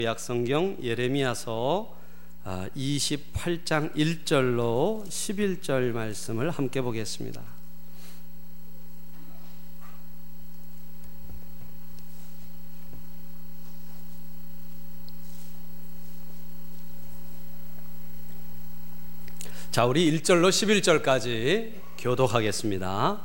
약성경 예레미야서 28장 아, 1절로 11절 말씀을 함께 보겠습니다. 자, 우리 1절로 11절까지 교독하겠습니다.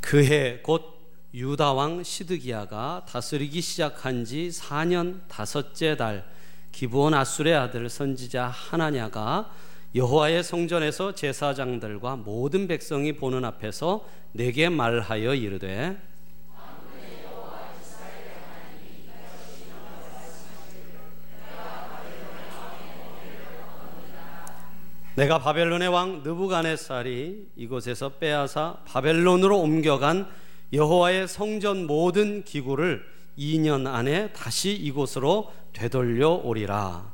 그해 곧 유다 왕 시드기야가 다스리기 시작한 지 4년 다섯째 달 기브온 아술의 아들 선지자 하나냐가 여호와의 성전에서 제사장들과 모든 백성이 보는 앞에서 내게 말하여 이르되 내가 바벨론의 왕 느부갓네살이 이곳에서 빼앗아 바벨론으로 옮겨간 여호와의 성전 모든 기구를 2년 안에 다시 이곳으로 되돌려 오리라.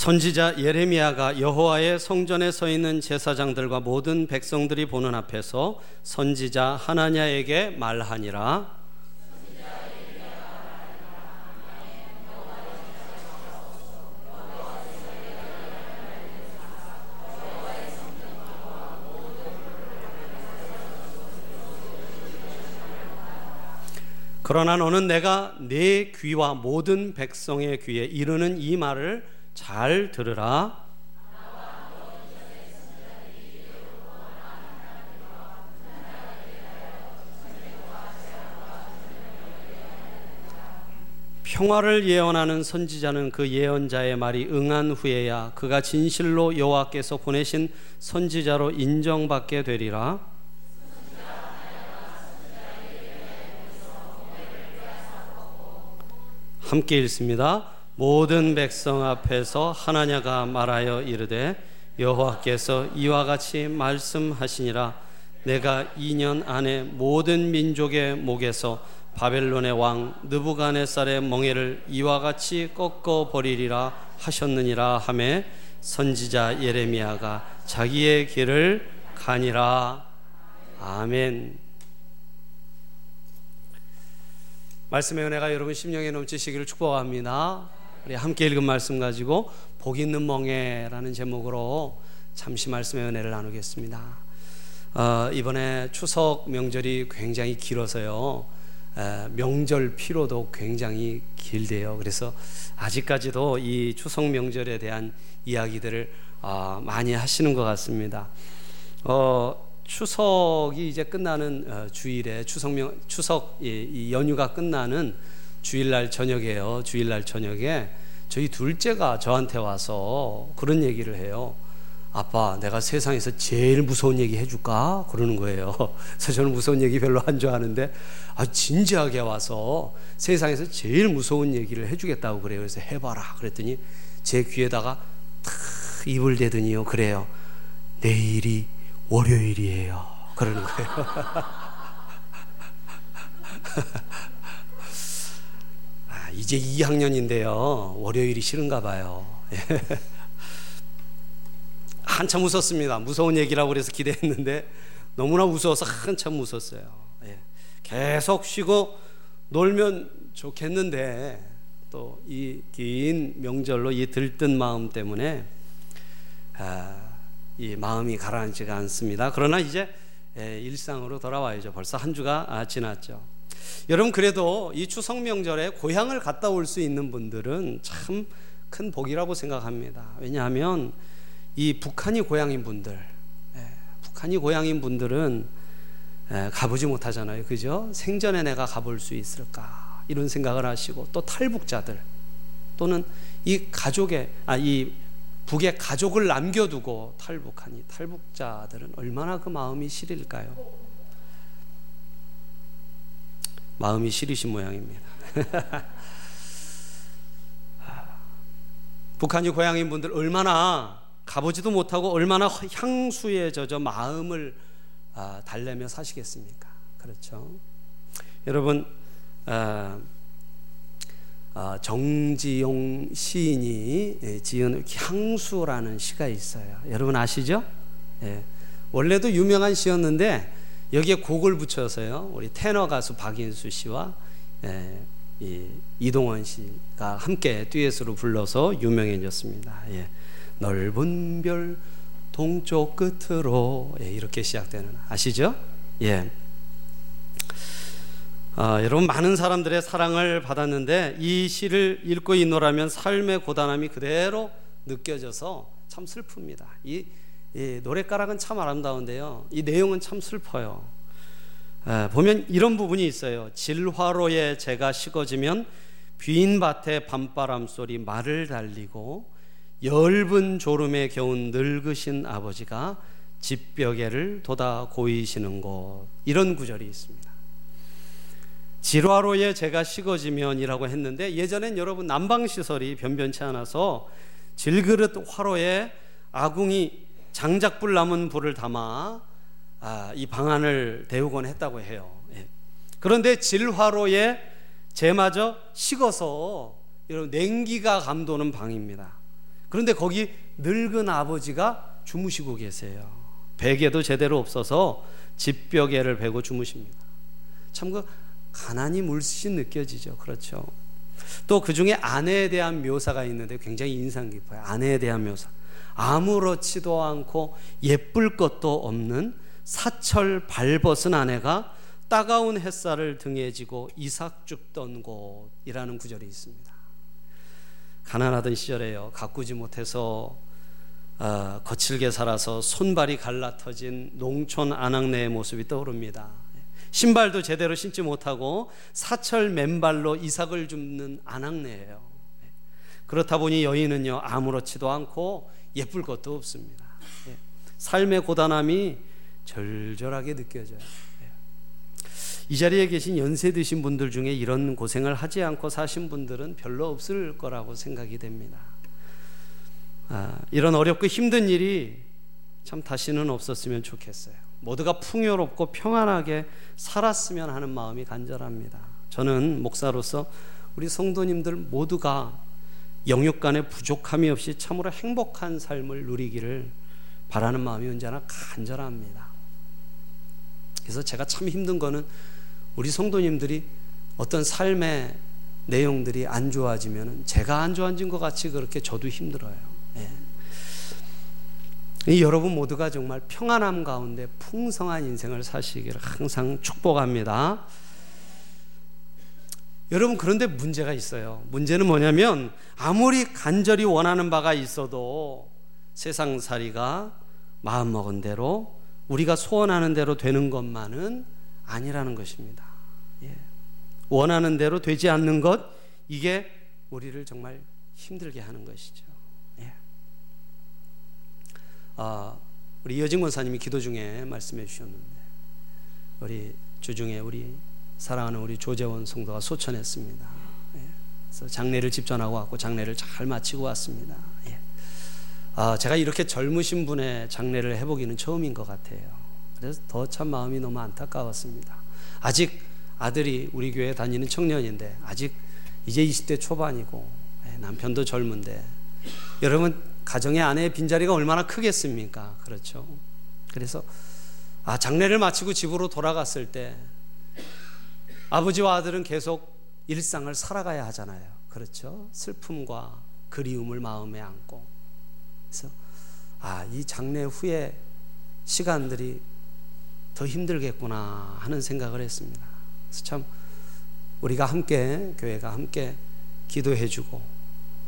선지자 예레미야가 여호와의 성전에 서 있는 제사장들과 모든 백성들이 보는 앞에서 선지자 하나냐에게 말하니라. 그러나 너는 내가 내 귀와 모든 백성의 귀에 이르는 이 말을 잘 들으라. 평화를 예언하는 선지자는 그 예언자의 말이 응한 후에야 그가 진실로 여호와께서 보내신 선지자로 인정받게 되리라. 함께 읽습니다. 모든 백성 앞에서 하나냐가 말하여 이르되 여호와께서 이와 같이 말씀하시니라 내가 2년 안에 모든 민족의 목에서 바벨론의 왕 느부갓네살의 멍에를 이와 같이 꺾어 버리리라 하셨느니라 하매 선지자 예레미야가 자기의 길을 가니라 아멘. 말씀의 은혜가 여러분 심령에 넘치시기를 축복합니다. 우리 함께 읽은 말씀 가지고 복 있는 멍에라는 제목으로 잠시 말씀의 은혜를 나누겠습니다. 어, 이번에 추석 명절이 굉장히 길어서요. 에, 명절 피로도 굉장히 길대요. 그래서 아직까지도 이 추석 명절에 대한 이야기들을 어, 많이 하시는 것 같습니다. 어, 추석이 이제 끝나는 어, 주일에 추석 명 추석 이 연휴가 끝나는 주일날 저녁에요. 주일날 저녁에 저희 둘째가 저한테 와서 그런 얘기를 해요. 아빠, 내가 세상에서 제일 무서운 얘기 해줄까? 그러는 거예요. 그래서 저는 무서운 얘기 별로 안 좋아하는데, 아, 진지하게 와서 세상에서 제일 무서운 얘기를 해주겠다고 그래요. 그래서 해봐라. 그랬더니 제 귀에다가 탁 입을 대더니요. 그래요. 내일이 월요일이에요. 그러는 거예요. 이제 2학년인데요. 월요일이 싫은가 봐요. 한참 웃었습니다. 무서운 얘기라고 그래서 기대했는데 너무나 무서워서 한참 웃었어요. 예. 계속 쉬고 놀면 좋겠는데 또 이 긴 명절로 이 들뜬 마음 때문에 아, 이 마음이 가라앉지가 않습니다. 그러나 이제 예, 일상으로 돌아와야죠. 벌써 한 주가 아, 지났죠. 여러분 그래도 이 추석 명절에 고향을 갔다 올 수 있는 분들은 참 큰 복이라고 생각합니다. 왜냐하면 이 북한이 고향인 분들, 예, 북한이 고향인 분들은 예, 가보지 못하잖아요. 그죠? 생전에 내가 가볼 수 있을까? 이런 생각을 하시고 또 탈북자들 또는 이 가족의 아 이 북의 가족을 남겨두고 탈북하니 탈북자들은 얼마나 그 마음이 시릴까요? 마음이 시리신 모양입니다. 북한이 고향인 분들 얼마나 가보지도 못하고 얼마나 향수에 젖어 마음을 아, 달래며 사시겠습니까? 그렇죠. 여러분 아, 어, 정지용 시인이 예, 지은 향수라는 시가 있어요. 여러분 아시죠? 예. 원래도 유명한 시였는데 여기에 곡을 붙여서요. 우리 테너 가수 박인수 씨와 예, 이 이동원 씨가 함께 듀엣으로 불러서 유명해졌습니다. 예. 넓은 별 동쪽 끝으로 예, 이렇게 시작되는 아시죠? 예. 아, 여러분 많은 사람들의 사랑을 받았는데 이 시를 읽고 있노라면 삶의 고단함이 그대로 느껴져서 참 슬픕니다. 이, 이 노래가락은 참 아름다운데요. 이 내용은 참 슬퍼요. 에, 보면 이런 부분이 있어요. 질화로에 제가 식어지면 빈 밭에 밤바람 소리 말을 달리고 엷은 졸음에 겨운 늙으신 아버지가 집벽에를 돋아 고이시는 곳 이런 구절이 있습니다. 질화로에 제가 식어지면이라고 했는데 예전엔 여러분 난방 시설이 변변치 않아서 질그릇 화로에 아궁이 장작불 남은 불을 담아 아, 이 방안을 데우곤 했다고 해요. 예. 그런데 질화로에 제마저 식어서 여러분 냉기가 감도는 방입니다. 그런데 거기 늙은 아버지가 주무시고 계세요. 베개도 제대로 없어서 집벽에를 베고 주무십니다. 참 그 가난이 물씬 느껴지죠. 그렇죠. 또 그 중에 아내에 대한 묘사가 있는데 굉장히 인상 깊어요. 아내에 대한 묘사. 아무렇지도 않고 예쁠 것도 없는 사철 발벗은 아내가 따가운 햇살을 등에 지고 이삭 죽던 곳이라는 구절이 있습니다. 가난하던 시절에요. 가꾸지 못해서 어, 거칠게 살아서 손발이 갈라터진 농촌 아낙네의 모습이 떠오릅니다. 신발도 제대로 신지 못하고 사철 맨발로 이삭을 줍는 아낙네예요. 그렇다 보니 여인은요 아무렇지도 않고 예쁠 것도 없습니다. 예. 삶의 고단함이 절절하게 느껴져요. 예. 이 자리에 계신 연세 드신 분들 중에 이런 고생을 하지 않고 사신 분들은 별로 없을 거라고 생각이 됩니다. 아, 이런 어렵고 힘든 일이 참 다시는 없었으면 좋겠어요. 모두가 풍요롭고 평안하게 살았으면 하는 마음이 간절합니다. 저는 목사로서 우리 성도님들 모두가 영육 간의 부족함이 없이 참으로 행복한 삶을 누리기를 바라는 마음이 언제나 간절합니다. 그래서 제가 참 힘든 거는 우리 성도님들이 어떤 삶의 내용들이 안 좋아지면 제가 안 좋아진 것 같이 그렇게 저도 힘들어요. 예. 여러분 모두가 정말 평안함 가운데 풍성한 인생을 사시기를 항상 축복합니다. 여러분 그런데 문제가 있어요. 문제는 뭐냐면 아무리 간절히 원하는 바가 있어도 세상살이가 마음먹은 대로 우리가 소원하는 대로 되는 것만은 아니라는 것입니다. 예. 원하는 대로 되지 않는 것 이게 우리를 정말 힘들게 하는 것이죠. 예. 아, 우리 여진 권사님이 기도 중에 말씀해 주셨는데 우리 주중에 우리 사랑하는 우리 조재원 성도가 소천했습니다. 예. 그래서 장례를 집전하고 왔고 장례를 잘 마치고 왔습니다. 예. 아, 제가 이렇게 젊으신 분의 장례를 해보기는 처음인 것 같아요. 그래서 더 참 마음이 너무 안타까웠습니다. 아직 아들이 우리 교회 다니는 청년인데 아직 이제 20대 초반이고 예, 남편도 젊은데 여러분 가정의 아내의 빈자리가 얼마나 크겠습니까? 그렇죠. 그래서 아 장례를 마치고 집으로 돌아갔을 때 아버지와 아들은 계속 일상을 살아가야 하잖아요. 그렇죠? 슬픔과 그리움을 마음에 안고. 그래서 아, 이 장례 후에 시간들이 더 힘들겠구나 하는 생각을 했습니다. 그래서 참 우리가 함께 교회가 함께 기도해 주고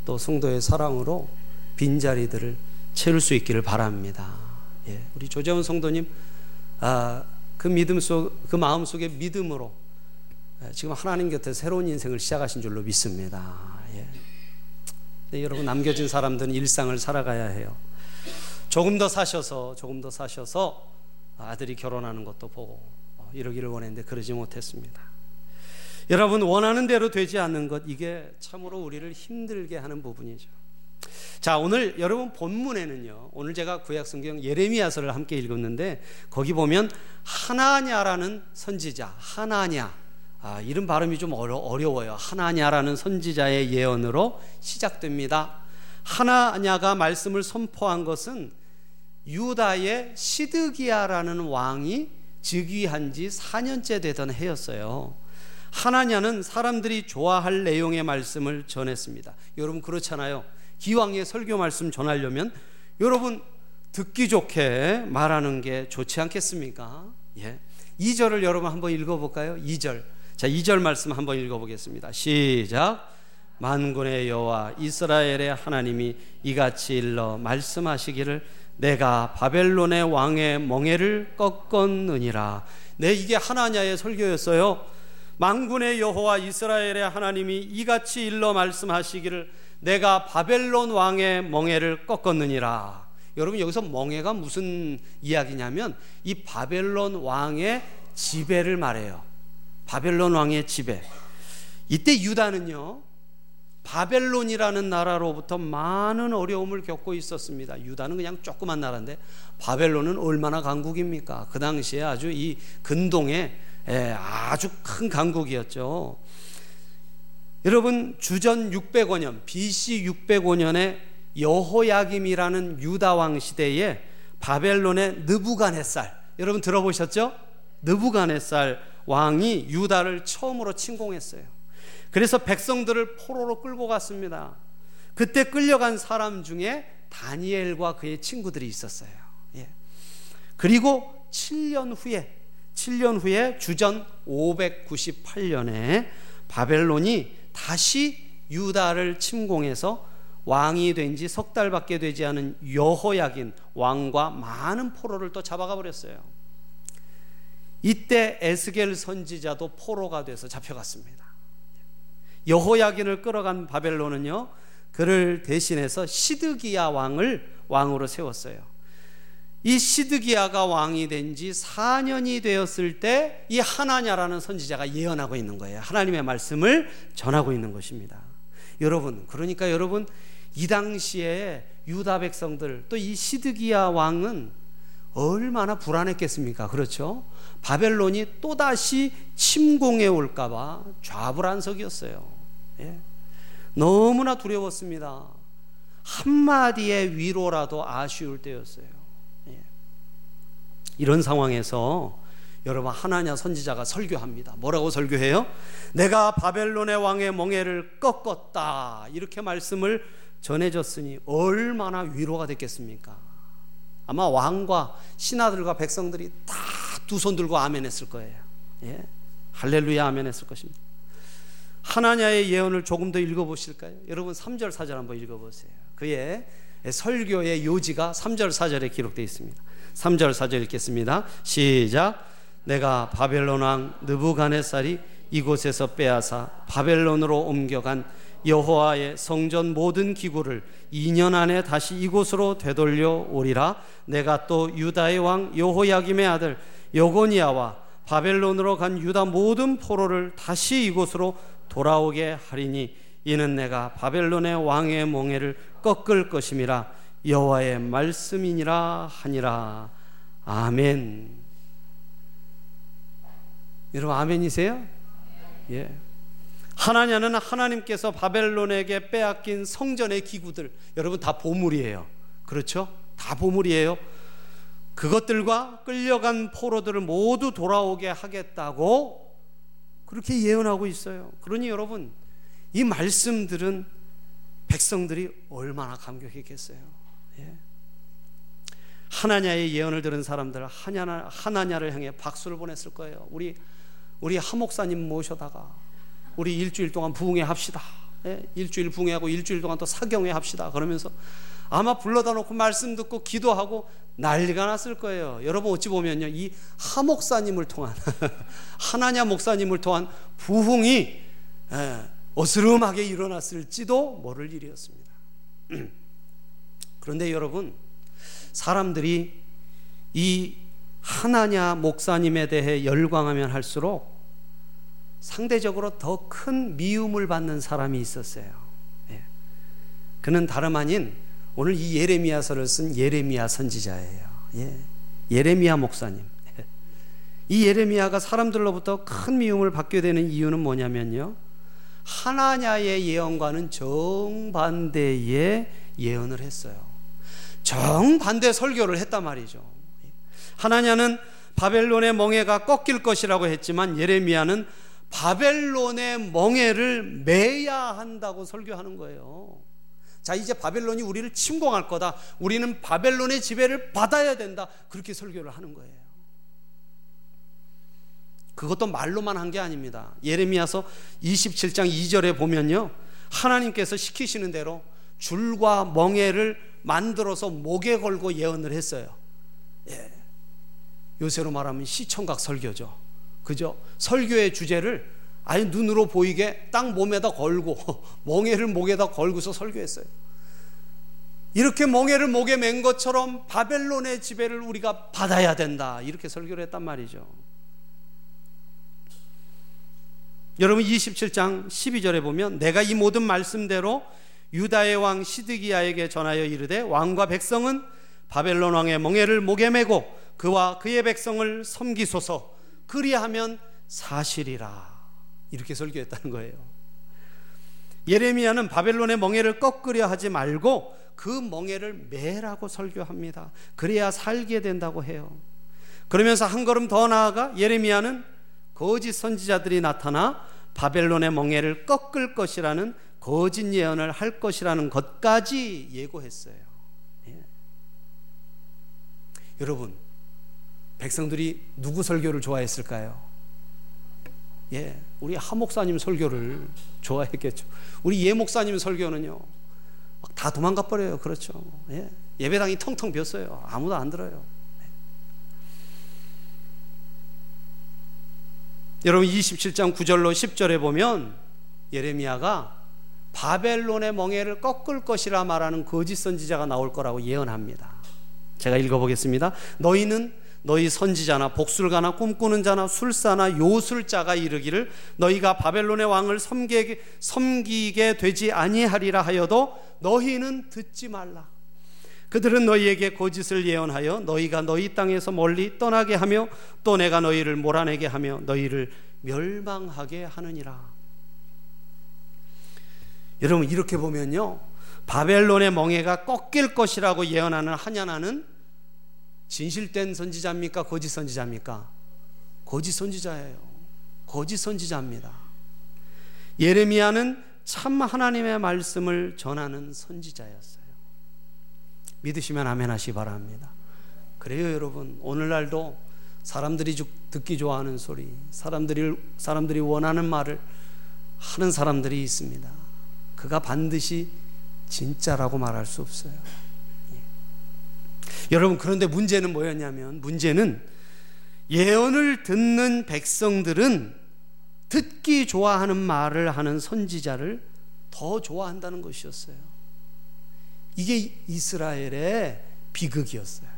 또 성도의 사랑으로 빈자리들을 채울 수 있기를 바랍니다. 예, 우리 조재원 성도님 아, 그 믿음 속, 그 마음 속에 믿음으로 예, 지금 하나님 곁에 새로운 인생을 시작하신 줄로 믿습니다. 예. 여러분 남겨진 사람들은 일상을 살아가야 해요. 조금 더 사셔서 조금 더 사셔서 아들이 결혼하는 것도 보고 어, 이러기를 원했는데 그러지 못했습니다. 여러분 원하는 대로 되지 않는 것 이게 참으로 우리를 힘들게 하는 부분이죠. 자, 오늘 여러분 본문에는요. 오늘 제가 구약 성경 예레미야서를 함께 읽었는데 거기 보면 하나냐라는 선지자, 하나냐 아, 이름 발음이 좀 어려, 어려워요. 하나냐라는 선지자의 예언으로 시작됩니다. 하나냐가 말씀을 선포한 것은 유다의 시드기야라는 왕이 즉위한 지 4년째 되던 해였어요. 하나냐는 사람들이 좋아할 내용의 말씀을 전했습니다. 여러분 그렇잖아요. 기왕에 설교 말씀 전하려면 여러분 듣기 좋게 말하는 게 좋지 않겠습니까? 예. 2절을 여러분 한번 읽어 볼까요? 2절. 자, 2절 말씀 한번 읽어 보겠습니다. 시작. 만군의 여호와 이스라엘의 하나님이 이같이 일러 말씀하시기를 내가 바벨론의 왕의 멍에를 꺾었느니라. 네, 이게 하나냐의 설교였어요. 만군의 여호와 이스라엘의 하나님이 이같이 일러 말씀하시기를 내가 바벨론 왕의 멍에를 꺾었느니라. 여러분 여기서 멍에가 무슨 이야기냐면 이 바벨론 왕의 지배를 말해요. 바벨론 왕의 지배. 이때 유다는요. 바벨론이라는 나라로부터 많은 어려움을 겪고 있었습니다. 유다는 그냥 조그만 나라인데 바벨론은 얼마나 강국입니까? 그 당시에 아주 이 근동에 예, 아주 큰 강국이었죠. 여러분 주전 605년 BC 605년에 여호야김이라는 유다 왕 시대에 바벨론의 느부갓네살 여러분 들어보셨죠? 느부갓네살 왕이 유다를 처음으로 침공했어요. 그래서 백성들을 포로로 끌고 갔습니다. 그때 끌려간 사람 중에 다니엘과 그의 친구들이 있었어요. 예. 그리고 7년 후에 7년 후에 주전 598년에 바벨론이 다시 유다를 침공해서 왕이 된 지 석 달밖에 되지 않은 여호야긴 왕과 많은 포로를 또 잡아가 버렸어요. 이때 에스겔 선지자도 포로가 돼서 잡혀갔습니다. 여호야긴을 끌어간 바벨론은요, 그를 대신해서 시드기야 왕을 왕으로 세웠어요. 이 시드기야가 왕이 된 지 4년이 되었을 때 이 하나냐라는 선지자가 예언하고 있는 거예요. 하나님의 말씀을 전하고 있는 것입니다. 여러분, 그러니까 여러분 이 당시에 유다 백성들 또 이 시드기야 왕은 얼마나 불안했겠습니까? 그렇죠? 바벨론이 또다시 침공해 올까봐 좌불안석이었어요. 예? 너무나 두려웠습니다. 한마디의 위로라도 아쉬울 때였어요. 예. 이런 상황에서 여러분 하나냐 선지자가 설교합니다. 뭐라고 설교해요? 내가 바벨론의 왕의 멍에를 꺾었다. 이렇게 말씀을 전해줬으니 얼마나 위로가 됐겠습니까? 아마 왕과 신하들과 백성들이 다 두 손 들고 아멘 했을 거예요. 예? 할렐루야 아멘 했을 것입니다. 하나냐의 예언을 조금 더 읽어보실까요? 여러분 3절 4절 한번 읽어보세요. 그의 설교의 요지가 3절 4절에 기록되어 있습니다. 3절 4절 읽겠습니다. 시작. 내가 바벨론 왕 느부갓네살이 이곳에서 빼앗아 바벨론으로 옮겨간 여호와의 성전 모든 기구를 2년 안에 다시 이곳으로 되돌려 오리라 내가 또 유다의 왕 여호야김의 아들 여고니아와 바벨론으로 간 유다 모든 포로를 다시 이곳으로 돌아오게 하리니 이는 내가 바벨론의 왕의 몽해를 꺾을 것임이라 여호와의 말씀이니라 하니라 아멘 여러분 아멘이세요? 예. 하나냐는 하나님께서 바벨론에게 빼앗긴 성전의 기구들 여러분 다 보물이에요. 그렇죠? 다 보물이에요. 그것들과 끌려간 포로들을 모두 돌아오게 하겠다고 그렇게 예언하고 있어요. 그러니 여러분 이 말씀들은 백성들이 얼마나 감격했겠어요. 예. 하나냐의 예언을 들은 사람들 하나냐, 하나냐를 향해 박수를 보냈을 거예요. 우리 우리 하목사님 모셔다가 우리 일주일 동안 부흥회 합시다. 예? 일주일 부흥회하고 일주일 동안 또 사경회 합시다. 그러면서 아마 불러다 놓고 말씀 듣고 기도하고 난리가 났을 거예요. 여러분 어찌 보면요. 이 하 목사님을 통한 하나냐 목사님을 통한 부흥이 예, 어스름하게 일어났을지도 모를 일이었습니다. 그런데 여러분 사람들이 이 하나냐 목사님에 대해 열광하면 할수록 상대적으로 더 큰 미움을 받는 사람이 있었어요. 예. 그는 다름 아닌 오늘 이 예레미야서를 쓴 예레미야 선지자예요. 예. 예레미야 목사님. 이 예레미야가 사람들로부터 큰 미움을 받게 되는 이유는 뭐냐면요. 하나냐의 예언과는 정반대의 예언을 했어요. 정반대 설교를 했단 말이죠. 하나냐는 바벨론의 멍해가 꺾일 것이라고 했지만 예레미야는 바벨론의 멍해를 매야 한다고 설교하는 거예요. 자, 이제 바벨론이 우리를 침공할 거다. 우리는 바벨론의 지배를 받아야 된다. 그렇게 설교를 하는 거예요. 그것도 말로만 한 게 아닙니다. 예레미야서 27장 2절에 보면요. 하나님께서 시키시는 대로 줄과 멍에를 만들어서 목에 걸고 예언을 했어요. 예. 요새로 말하면 시청각 설교죠. 그죠? 설교의 주제를 아예 눈으로 보이게 딱 몸에다 걸고 멍에를 목에다 걸고서 설교했어요. 이렇게 멍에를 목에 맨 것처럼 바벨론의 지배를 우리가 받아야 된다. 이렇게 설교를 했단 말이죠. 여러분 27장 12절에 보면 내가 이 모든 말씀대로 유다의 왕 시드기야에게 전하여 이르되 왕과 백성은 바벨론 왕의 멍에를 목에 메고 그와 그의 백성을 섬기소서 그리하면 사실이라 이렇게 설교했다는 거예요. 예레미야는 바벨론의 멍에를 꺾으려 하지 말고 그 멍에를 매라고 설교합니다. 그래야 살게 된다고 해요. 그러면서 한 걸음 더 나아가 예레미야는 거짓 선지자들이 나타나 바벨론의 멍에를 꺾을 것이라는 거짓 예언을 할 것이라는 것까지 예고했어요. 예. 여러분, 백성들이 누구 설교를 좋아했을까요? 예, 우리 하 목사님 설교를 좋아했겠죠. 우리 예 목사님 설교는요, 다 도망가 버려요. 그렇죠. 예, 예배당이 텅텅 비었어요. 아무도 안 들어요. 여러분 27장 9절로 10절에 보면 예레미야가 바벨론의 멍에를 꺾을 것이라 말하는 거짓 선지자가 나올 거라고 예언합니다. 제가 읽어보겠습니다. 너희는 너희 선지자나 복술가나 꿈꾸는 자나 술사나 요술자가 이르기를 너희가 바벨론의 왕을 섬기게, 섬기게 되지 아니하리라 하여도 너희는 듣지 말라. 그들은 너희에게 거짓을 예언하여 너희가 너희 땅에서 멀리 떠나게 하며 또 내가 너희를 몰아내게 하며 너희를 멸망하게 하느니라. 여러분 이렇게 보면요. 바벨론의 멍에가 꺾일 것이라고 예언하는 하냐나는 진실된 선지자입니까? 거짓 선지자입니까? 거짓 선지자예요. 거짓 선지자입니다. 예레미야는 참 하나님의 말씀을 전하는 선지자였어요. 믿으시면 아멘 하시 바랍니다. 그래요, 여러분. 오늘날도 사람들이 듣기 좋아하는 소리, 사람들이, 사람들이 원하는 말을 하는 사람들이 있습니다. 그가 반드시 진짜라고 말할 수 없어요. 예. 여러분, 그런데 문제는 뭐였냐면, 문제는 예언을 듣는 백성들은 듣기 좋아하는 말을 하는 선지자를 더 좋아한다는 것이었어요. 이게 이스라엘의 비극이었어요.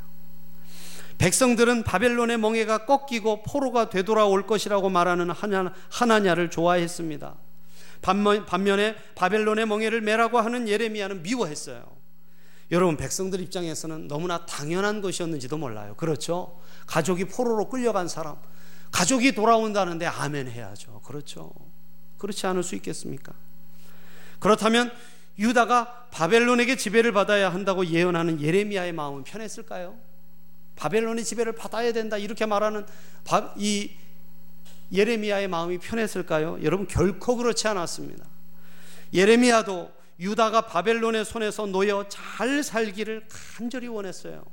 백성들은 바벨론의 멍에가 꺾이고 포로가 되돌아올 것이라고 말하는 하나냐 를 좋아했습니다. 반면에 바벨론의 멍에를 매라고 하는 예레미야는 미워했어요. 여러분 백성들 입장에서는 너무나 당연한 것이었는지도 몰라요. 그렇죠? 가족이 포로로 끌려간 사람, 가족이 돌아온다는데 아멘 해야죠. 그렇죠? 그렇지 않을 수 있겠습니까? 그렇다면 유다가 바벨론에게 지배를 받아야 한다고 예언하는 예레미야의 마음은 편했을까요? 바벨론의 지배를 받아야 된다 이렇게 말하는 이 예레미야의 마음이 편했을까요? 여러분 결코 그렇지 않았습니다. 예레미야도 유다가 바벨론의 손에서 놓여 잘 살기를 간절히 원했어요.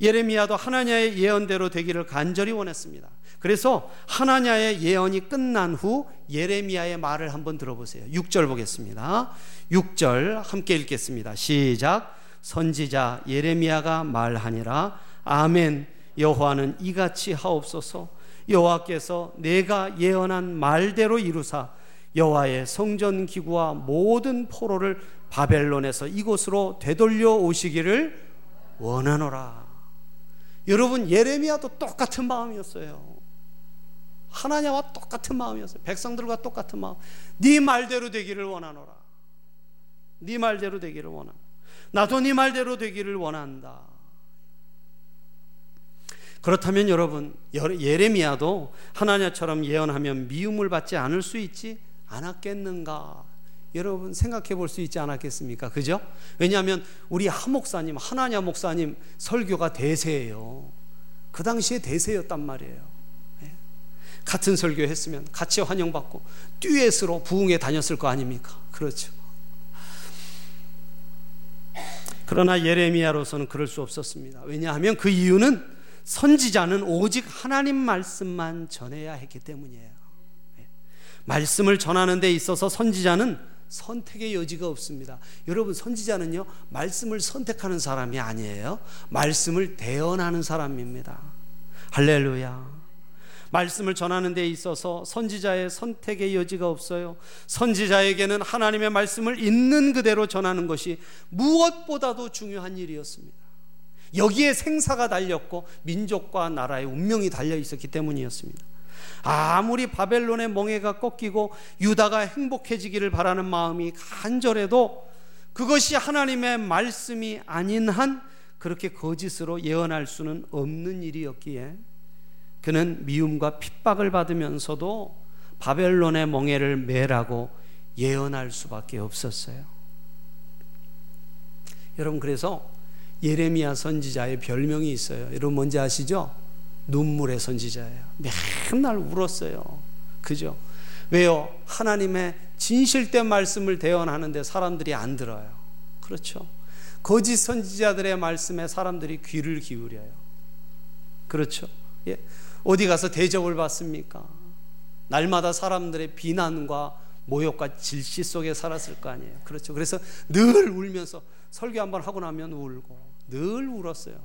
예레미야도 하나냐의 예언대로 되기를 간절히 원했습니다. 그래서 하나냐의 예언이 끝난 후 예레미야의 말을 한번 들어보세요. 6절 보겠습니다. 6절 함께 읽겠습니다. 시작. 선지자 예레미야가 말하니라 아멘 여호와는 이같이 하옵소서 여호와께서 내가 예언한 말대로 이루사 여호와의 성전 기구와 모든 포로를 바벨론에서 이곳으로 되돌려 오시기를 원하노라. 여러분 예레미야도 똑같은 마음이었어요. 하나님과 똑같은 마음이었어요. 백성들과 똑같은 마음. 네 말대로 되기를 원하노라. 네 말대로 되기를 원한다. 나도 네 말대로 되기를 원한다. 그렇다면 여러분 예레미야도 하나냐처럼 예언하면 미움을 받지 않을 수 있지 않았겠는가? 여러분 생각해 볼 수 있지 않았겠습니까? 그죠? 왜냐하면 우리 하 목사님, 하나냐 목사님 설교가 대세예요. 그 당시에 대세였단 말이에요. 예. 같은 설교 했으면 같이 환영받고 듀엣으로 부흥에 다녔을 거 아닙니까? 그렇죠. 그러나 예레미야로서는 그럴 수 없었습니다. 왜냐하면 그 이유는 선지자는 오직 하나님 말씀만 전해야 했기 때문이에요. 예. 말씀을 전하는 데 있어서 선지자는 선택의 여지가 없습니다. 여러분 선지자는요 말씀을 선택하는 사람이 아니에요. 말씀을 대언하는 사람입니다. 할렐루야. 말씀을 전하는 데 있어서 선지자의 선택의 여지가 없어요. 선지자에게는 하나님의 말씀을 있는 그대로 전하는 것이 무엇보다도 중요한 일이었습니다. 여기에 생사가 달렸고 민족과 나라의 운명이 달려 있었기 때문이었습니다. 아무리 바벨론의 멍해가 꺾이고 유다가 행복해지기를 바라는 마음이 간절해도 그것이 하나님의 말씀이 아닌 한 그렇게 거짓으로 예언할 수는 없는 일이었기에 그는 미움과 핍박을 받으면서도 바벨론의 멍해를 매라고 예언할 수밖에 없었어요. 여러분 그래서 예레미야 선지자의 별명이 있어요. 여러분 뭔지 아시죠? 눈물의 선지자예요. 맨날 울었어요. 그죠? 왜요? 하나님의 진실된 말씀을 대언하는데 사람들이 안 들어요. 그렇죠? 거짓 선지자들의 말씀에 사람들이 귀를 기울여요. 그렇죠? 예. 어디 가서 대접을 받습니까? 날마다 사람들의 비난과 모욕과 질시 속에 살았을 거 아니에요. 그렇죠. 그래서 늘 울면서 설교 한번 하고 나면 울고 늘 울었어요.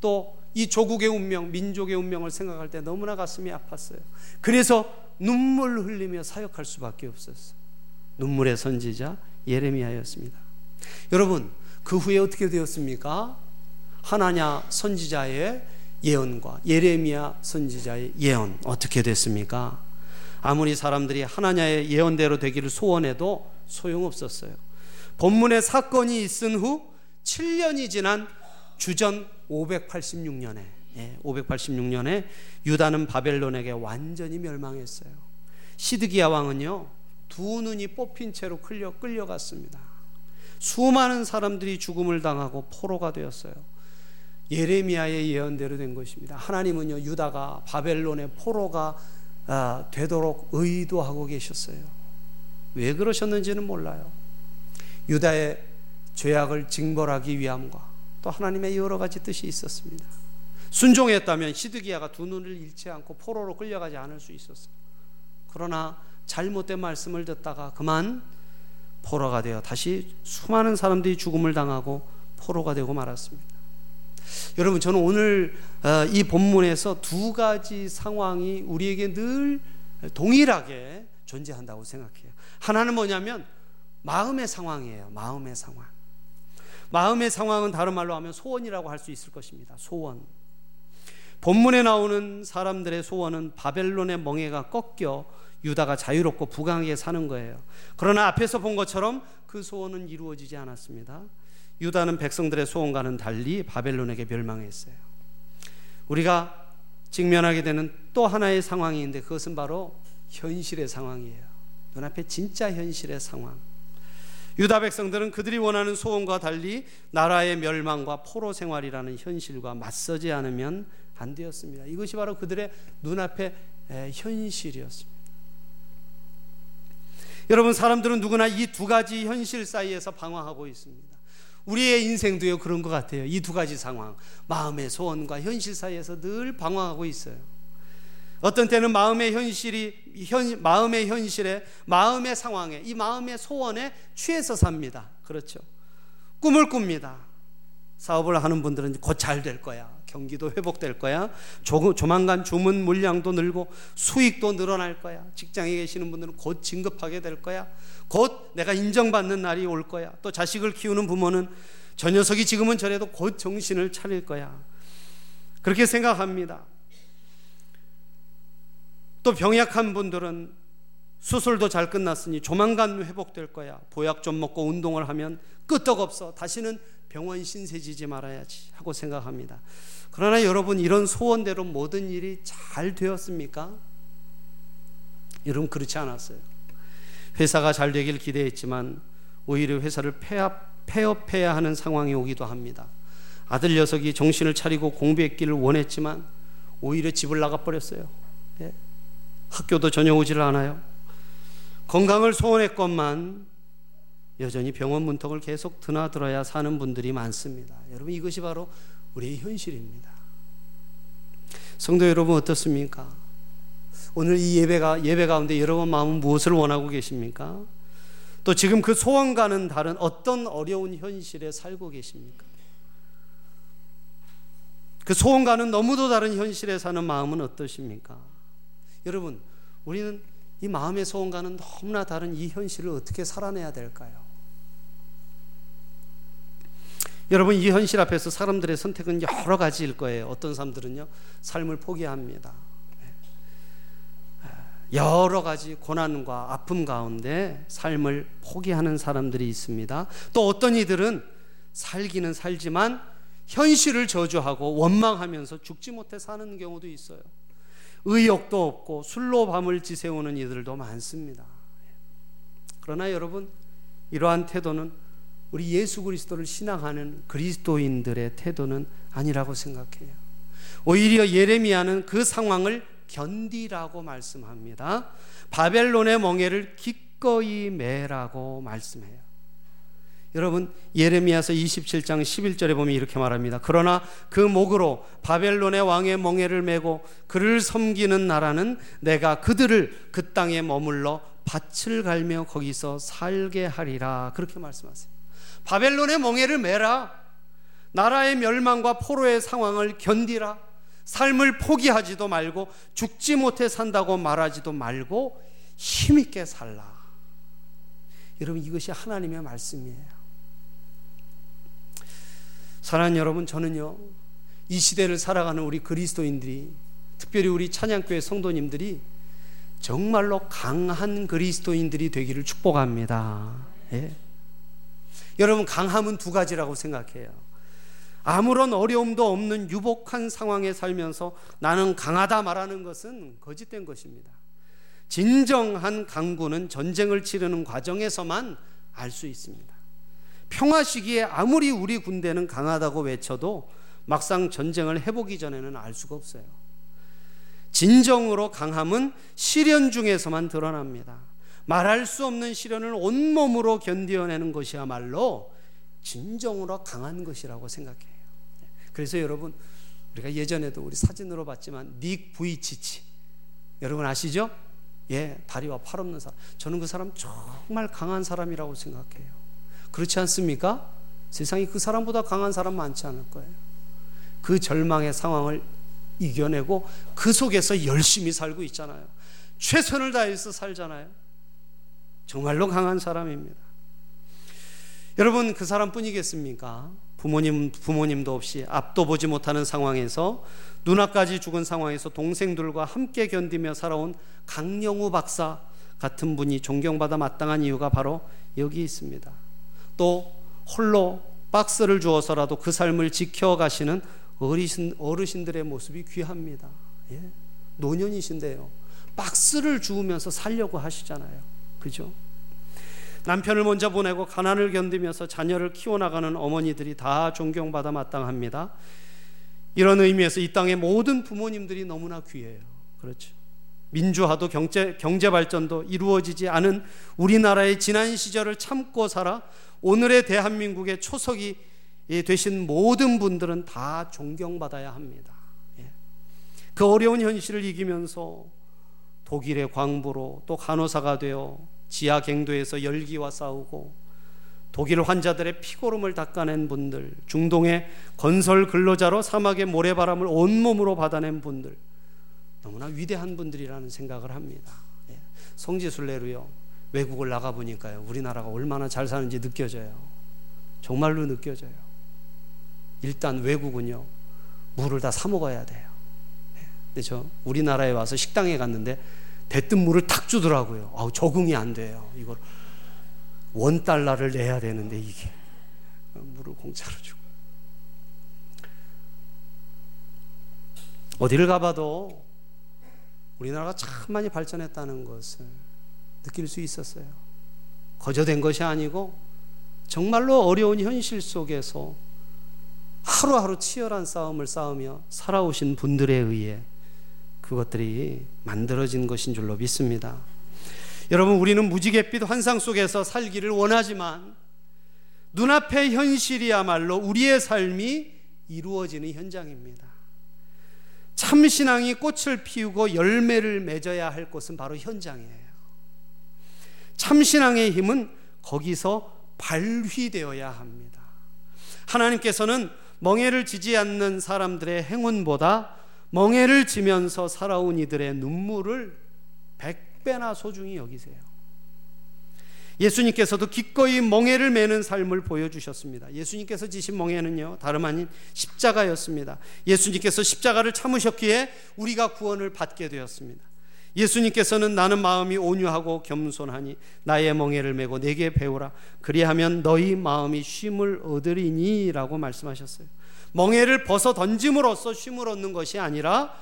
또 이 조국의 운명, 민족의 운명을 생각할 때 너무나 가슴이 아팠어요. 그래서 눈물 흘리며 사역할 수밖에 없었어요. 눈물의 선지자 예레미야였습니다. 여러분, 그 후에 어떻게 되었습니까? 하나냐 선지자의 예언과 예레미야 선지자의 예언 어떻게 됐습니까? 아무리 사람들이 하나냐의 예언대로 되기를 소원해도 소용없었어요. 본문의 사건이 있은 후 7년이 지난 주전 586년에 예, 586년에 유다는 바벨론에게 완전히 멸망했어요. 시드기야 왕은요 두 눈이 뽑힌 채로 끌려 끌려갔습니다. 수많은 사람들이 죽음을 당하고 포로가 되었어요. 예레미야의 예언대로 된 것입니다. 하나님은요 유다가 바벨론의 포로가 아, 되도록 의도하고 계셨어요. 왜 그러셨는지는 몰라요. 유다의 죄악을 징벌하기 위함과 또 하나님의 여러 가지 뜻이 있었습니다. 순종했다면 시드기야가 두 눈을 잃지 않고 포로로 끌려가지 않을 수 있었어요. 그러나 잘못된 말씀을 듣다가 그만 포로가 되어 다시 수많은 사람들이 죽음을 당하고 포로가 되고 말았습니다. 여러분 저는 오늘 어, 이 본문에서 두 가지 상황이 우리에게 늘 동일하게 존재한다고 생각해요. 하나는 뭐냐면 마음의 상황이에요. 마음의 상황. 마음의 상황은 다른 말로 하면 소원이라고 할 수 있을 것입니다. 소원. 본문에 나오는 사람들의 소원은 바벨론의 멍해가 꺾여 유다가 자유롭고 부강하게 사는 거예요. 그러나 앞에서 본 것처럼 그 소원은 이루어지지 않았습니다. 유다는 백성들의 소원과는 달리 바벨론에게 멸망했어요. 우리가 직면하게 되는 또 하나의 상황이 있는데 그것은 바로 현실의 상황이에요. 눈앞에 진짜 현실의 상황. 유다 백성들은 그들이 원하는 소원과 달리 나라의 멸망과 포로 생활이라는 현실과 맞서지 않으면 안 되었습니다. 이것이 바로 그들의 눈앞의 현실이었습니다. 여러분 사람들은 누구나 이 두 가지 현실 사이에서 방황하고 있습니다. 우리의 인생도요 그런 것 같아요. 이 두 가지 상황, 마음의 소원과 현실 사이에서 늘 방황하고 있어요. 어떤 때는 마음의 현실이 현, 마음의 현실에 마음의 상황에 이 마음의 소원에 취해서 삽니다. 그렇죠. 꿈을 꿉니다. 사업을 하는 분들은 곧 잘 될 거야. 경기도 회복될 거야. 조, 조만간 주문 물량도 늘고 수익도 늘어날 거야. 직장에 계시는 분들은 곧 진급하게 될 거야. 곧 내가 인정받는 날이 올 거야. 또 자식을 키우는 부모는 저 녀석이 지금은 저래도 곧 정신을 차릴 거야. 그렇게 생각합니다. 또 병약한 분들은 수술도 잘 끝났으니 조만간 회복될 거야. 보약 좀 먹고 운동을 하면 끄떡없어. 다시는 병원 신세지지 말아야지 하고 생각합니다. 그러나 여러분 이런 소원대로 모든 일이 잘 되었습니까? 여러분 그렇지 않았어요. 회사가 잘 되길 기대했지만 오히려 회사를 폐업, 폐업해야 하는 상황이 오기도 합니다. 아들 녀석이 정신을 차리고 공부했기를 원했지만 오히려 집을 나가버렸어요. 예? 학교도 전혀 오지를 않아요. 건강을 소원했건만 여전히 병원 문턱을 계속 드나들어야 사는 분들이 많습니다. 여러분 이것이 바로 우리의 현실입니다. 성도 여러분 어떻습니까? 오늘 이 예배가 예배 가운데 여러분 마음은 무엇을 원하고 계십니까? 또 지금 그 소원과는 다른 어떤 어려운 현실에 살고 계십니까? 그 소원과는 너무도 다른 현실에 사는 마음은 어떠십니까? 여러분, 우리는 이 마음의 소원과는 너무나 다른 이 현실을 어떻게 살아내야 될까요? 여러분, 이 현실 앞에서 사람들의 선택은 여러 가지일 거예요. 어떤 사람들은요, 삶을 포기합니다. 여러 가지 고난과 아픔 가운데 삶을 포기하는 사람들이 있습니다. 또 어떤 이들은 살기는 살지만 현실을 저주하고 원망하면서 죽지 못해 사는 경우도 있어요. 의욕도 없고 술로 밤을 지새우는 이들도 많습니다. 그러나 여러분, 이러한 태도는 우리 예수 그리스도를 신앙하는 그리스도인들의 태도는 아니라고 생각해요. 오히려 예레미야는 그 상황을 견디라고 말씀합니다. 바벨론의 멍에를 기꺼이 매라고 말씀해요. 여러분 예레미야서 27장 11절에 보면 이렇게 말합니다. 그러나 그 목으로 바벨론의 왕의 멍에를 메고 그를 섬기는 나라는 내가 그들을 그 땅에 머물러 밭을 갈며 거기서 살게 하리라 그렇게 말씀하세요. 바벨론의 멍에를 메라. 나라의 멸망과 포로의 상황을 견디라. 삶을 포기하지도 말고 죽지 못해 산다고 말하지도 말고 힘있게 살라. 여러분 이것이 하나님의 말씀이에요. 사랑하는 여러분, 저는요, 이 시대를 살아가는 우리 그리스도인들이, 특별히 우리 찬양교회 성도님들이 정말로 강한 그리스도인들이 되기를 축복합니다. 예. 여러분, 강함은 두 가지라고 생각해요. 아무런 어려움도 없는 유복한 상황에 살면서 나는 강하다 말하는 것은 거짓된 것입니다. 진정한 강구는 전쟁을 치르는 과정에서만 알 수 있습니다. 평화 시기에 아무리 우리 군대는 강하다고 외쳐도 막상 전쟁을 해보기 전에는 알 수가 없어요. 진정으로 강함은 시련 중에서만 드러납니다. 말할 수 없는 시련을 온몸으로 견디어내는 것이야말로 진정으로 강한 것이라고 생각해요. 그래서 여러분, 우리가 예전에도 우리 사진으로 봤지만 닉 부이치치 여러분 아시죠? 예, 다리와 팔 없는 사람. 저는 그 사람 정말 강한 사람이라고 생각해요. 그렇지 않습니까? 세상에 그 사람보다 강한 사람 많지 않을 거예요. 그 절망의 상황을 이겨내고 그 속에서 열심히 살고 있잖아요. 최선을 다해서 살잖아요. 정말로 강한 사람입니다. 여러분 그 사람뿐이겠습니까? 부모님 부모님도 없이 앞도 보지 못하는 상황에서 누나까지 죽은 상황에서 동생들과 함께 견디며 살아온 강영우 박사 같은 분이 존경받아 마땅한 이유가 바로 여기 있습니다. 또 홀로 박스를 주어서라도 그 삶을 지켜가시는 어르신, 어르신들의 모습이 귀합니다. 예? 노년이신데요. 박스를 주우면서 살려고 하시잖아요. 그죠? 남편을 먼저 보내고 가난을 견디면서 자녀를 키워나가는 어머니들이 다 존경받아 마땅합니다. 이런 의미에서 이 땅의 모든 부모님들이 너무나 귀해요. 그렇죠. 민주화도 경제, 경제 발전도 이루어지지 않은 우리나라의 지난 시절을 참고 살아 오늘의 대한민국의 초석이 되신 모든 분들은 다 존경받아야 합니다. 예. 그 어려운 현실을 이기면서 독일의 광부로 또 간호사가 되어 지하 갱도에서 열기와 싸우고 독일 환자들의 피고름을 닦아낸 분들, 중동의 건설 근로자로 사막의 모래바람을 온몸으로 받아낸 분들, 너무나 위대한 분들이라는 생각을 합니다. 예. 성지순례로요. 외국을 나가 보니까요. 우리나라가 얼마나 잘 사는지 느껴져요. 정말로 느껴져요. 일단 외국은요. 물을 다 사 먹어야 돼요. 네. 근데 저 우리나라에 와서 식당에 갔는데 대뜸 물을 탁 주더라고요. 아우 적응이 안 돼요. 이걸 원 달러를 내야 되는데 이게 물을 공짜로 주고 어디를 가봐도 우리나라가 참 많이 발전했다는 것을 느낄 수 있었어요. 거저된 것이 아니고 정말로 어려운 현실 속에서 하루하루 치열한 싸움을 싸우며 살아오신 분들에 의해 그것들이 만들어진 것인 줄로 믿습니다. 여러분, 우리는 무지갯빛 환상 속에서 살기를 원하지만 눈앞의 현실이야말로 우리의 삶이 이루어지는 현장입니다. 참 신앙이 꽃을 피우고 열매를 맺어야 할 곳은 바로 현장이에요. 참 신앙의 힘은 거기서 발휘되어야 합니다. 하나님께서는 멍해를 지지 않는 사람들의 행운보다 멍해를 지면서 살아온 이들의 눈물을 백배나 소중히 여기세요. 예수님께서도 기꺼이 멍해를 매는 삶을 보여주셨습니다. 예수님께서 지신 멍해는요, 다름 아닌 십자가였습니다. 예수님께서 십자가를 참으셨기에 우리가 구원을 받게 되었습니다. 예수님께서는 나는 마음이 온유하고 겸손하니 나의 멍에를 메고 내게 배우라. 그리하면 너희 마음이 쉼을 얻으리니라고 말씀하셨어요. 멍에를 벗어 던짐으로써 쉼을 얻는 것이 아니라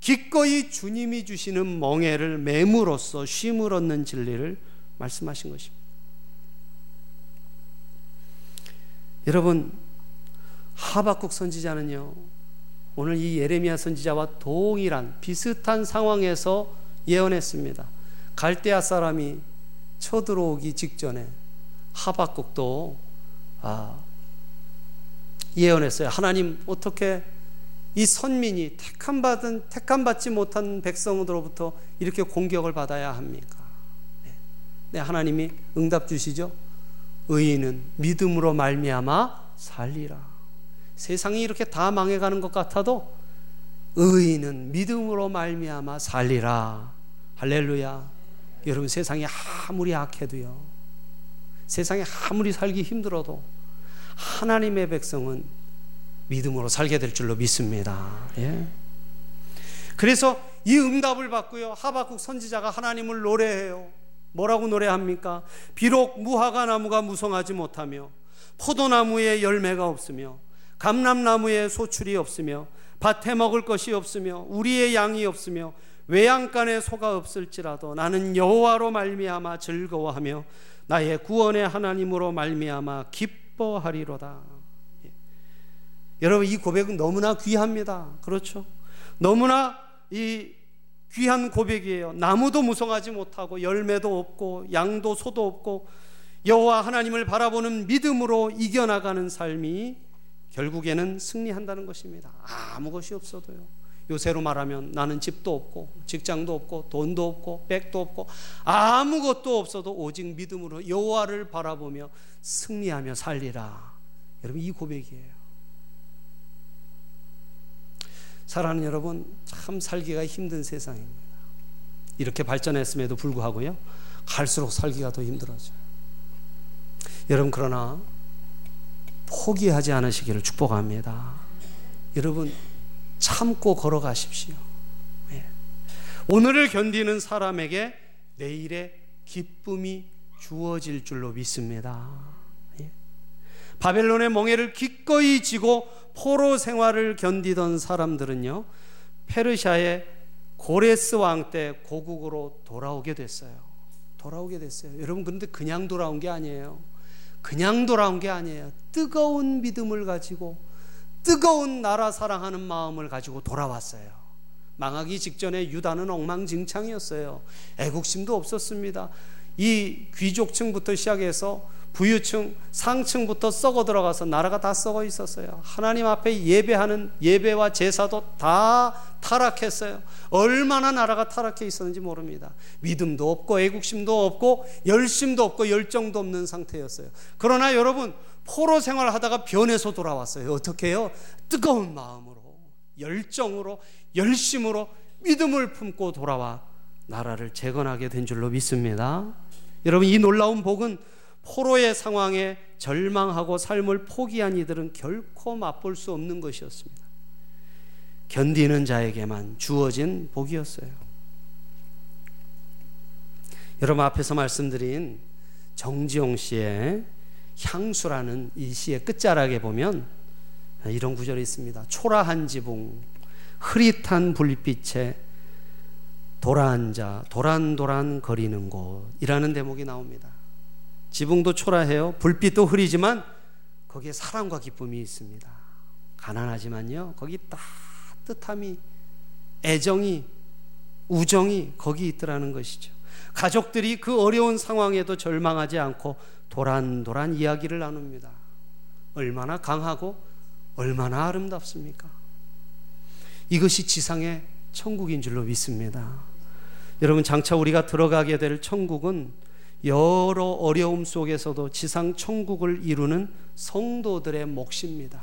기꺼이 주님이 주시는 멍에를 매므로써 쉼을 얻는 진리를 말씀하신 것입니다. 여러분 하박국 선지자는요. 오늘 이 예레미야 선지자와 동일한 비슷한 상황에서 예언했습니다. 갈대아 사람이 쳐들어오기 직전에 하박국도 아, 예언했어요. 하나님 어떻게 이 선민이 택함 받은 택함 받지 못한 백성으로부터 이렇게 공격을 받아야 합니까? 네. 네, 하나님이 응답 주시죠. 의인은 믿음으로 말미암아 살리라. 세상이 이렇게 다 망해가는 것 같아도 의인은 믿음으로 말미암아 살리라. 할렐루야. 여러분 세상이 아무리 악해도요. 세상에 아무리 살기 힘들어도 하나님의 백성은 믿음으로 살게 될 줄로 믿습니다. 예. 그래서 이 응답을 받고요. 하박국 선지자가 하나님을 노래해요. 뭐라고 노래합니까? 비록 무화과 나무가 무성하지 못하며 포도나무에 열매가 없으며 감람나무에 소출이 없으며 밭에 먹을 것이 없으며 우리의 양이 없으며 외양간에 소가 없을지라도 나는 여호와로 말미암아 즐거워하며 나의 구원의 하나님으로 말미암아 기뻐하리로다. 예. 여러분 이 고백은 너무나 귀합니다. 그렇죠? 너무나 이 귀한 고백이에요. 나무도 무성하지 못하고 열매도 없고 양도 소도 없고 여호와 하나님을 바라보는 믿음으로 이겨나가는 삶이 결국에는 승리한다는 것입니다. 아무 것이 없어도요. 요새로 말하면 나는 집도 없고 직장도 없고 돈도 없고 백도 없고 아무것도 없어도 오직 믿음으로 여호와를 바라보며 승리하며 살리라. 여러분 이 고백이에요. 사랑하는 여러분 참 살기가 힘든 세상입니다. 이렇게 발전했음에도 불구하고요. 갈수록 살기가 더 힘들어져요. 여러분 그러나 포기하지 않으시기를 축복합니다. 여러분 참고 걸어가십시오. 예. 오늘을 견디는 사람에게 내일의 기쁨이 주어질 줄로 믿습니다. 예. 바벨론의 멍해를 기꺼이 지고 포로 생활을 견디던 사람들은요, 페르시아의 고레스 왕 때 고국으로 돌아오게 됐어요. 돌아오게 됐어요. 여러분, 근데 그냥 돌아온 게 아니에요. 그냥 돌아온 게 아니에요. 뜨거운 믿음을 가지고 뜨거운 나라 사랑하는 마음을 가지고 돌아왔어요. 망하기 직전에 유다는 엉망진창이었어요. 애국심도 없었습니다. 이 귀족층부터 시작해서 부유층, 상층부터 썩어 들어가서 나라가 다 썩어 있었어요. 하나님 앞에 예배하는 예배와 제사도 다 타락했어요. 얼마나 나라가 타락해 있었는지 모릅니다. 믿음도 없고 애국심도 없고 열심도 없고 열정도 없는 상태였어요. 그러나 여러분 포로 생활하다가 변해서 돌아왔어요. 어떻게 해요? 뜨거운 마음으로 열정으로 열심으로 믿음을 품고 돌아와 나라를 재건하게 된 줄로 믿습니다. 여러분 이 놀라운 복은 포로의 상황에 절망하고 삶을 포기한 이들은 결코 맛볼 수 없는 것이었습니다. 견디는 자에게만 주어진 복이었어요. 여러분 앞에서 말씀드린 정지용 씨의 향수라는 이 시의 끝자락에 보면 이런 구절이 있습니다. 초라한 지붕, 흐릿한 불빛에 돌아앉아 도란도란 거리는 곳이라는 대목이 나옵니다. 지붕도 초라해요. 불빛도 흐리지만 거기에 사랑과 기쁨이 있습니다. 가난하지만요. 거기 따뜻함이 애정이 우정이 거기 있더라는 것이죠. 가족들이 그 어려운 상황에도 절망하지 않고 도란도란 이야기를 나눕니다. 얼마나 강하고 얼마나 아름답습니까? 이것이 지상의 천국인 줄로 믿습니다. 여러분, 장차 우리가 들어가게 될 천국은 여러 어려움 속에서도 지상 천국을 이루는 성도들의 몫입니다.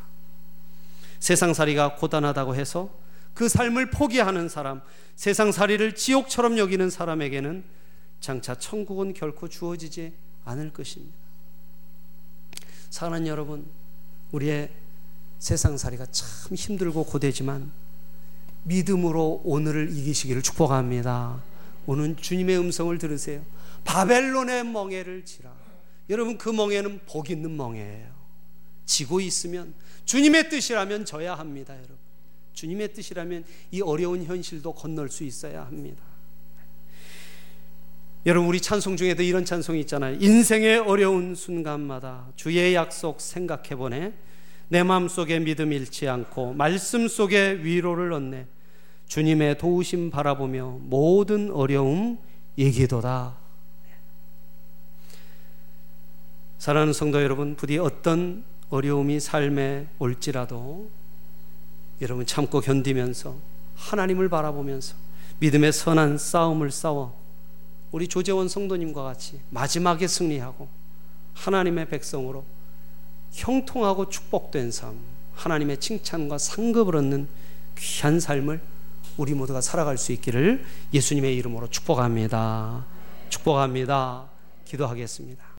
세상살이가 고단하다고 해서 그 삶을 포기하는 사람, 세상살이를 지옥처럼 여기는 사람에게는 장차 천국은 결코 주어지지 않을 것입니다. 사랑하는 여러분, 우리의 세상살이가 참 힘들고 고되지만 믿음으로 오늘을 이기시기를 축복합니다. 오늘 주님의 음성을 들으세요. 바벨론의 멍에를 지라. 여러분 그 멍에는 복 있는 멍에예요. 지고 있으면 주님의 뜻이라면 져야 합니다, 여러분. 주님의 뜻이라면 이 어려운 현실도 건널 수 있어야 합니다. 여러분 우리 찬송 중에도 이런 찬송이 있잖아요. 인생의 어려운 순간마다 주의 약속 생각해 보네. 내 마음속에 믿음 잃지 않고 말씀 속에 위로를 얻네. 주님의 도우심 바라보며 모든 어려움 이기도다. 사랑하는 성도 여러분, 부디 어떤 어려움이 삶에 올지라도 여러분 참고 견디면서 하나님을 바라보면서 믿음의 선한 싸움을 싸워 우리 조재원 성도님과 같이 마지막에 승리하고 하나님의 백성으로 형통하고 축복된 삶, 하나님의 칭찬과 상급을 얻는 귀한 삶을 우리 모두가 살아갈 수 있기를 예수님의 이름으로 축복합니다. 축복합니다. 기도하겠습니다.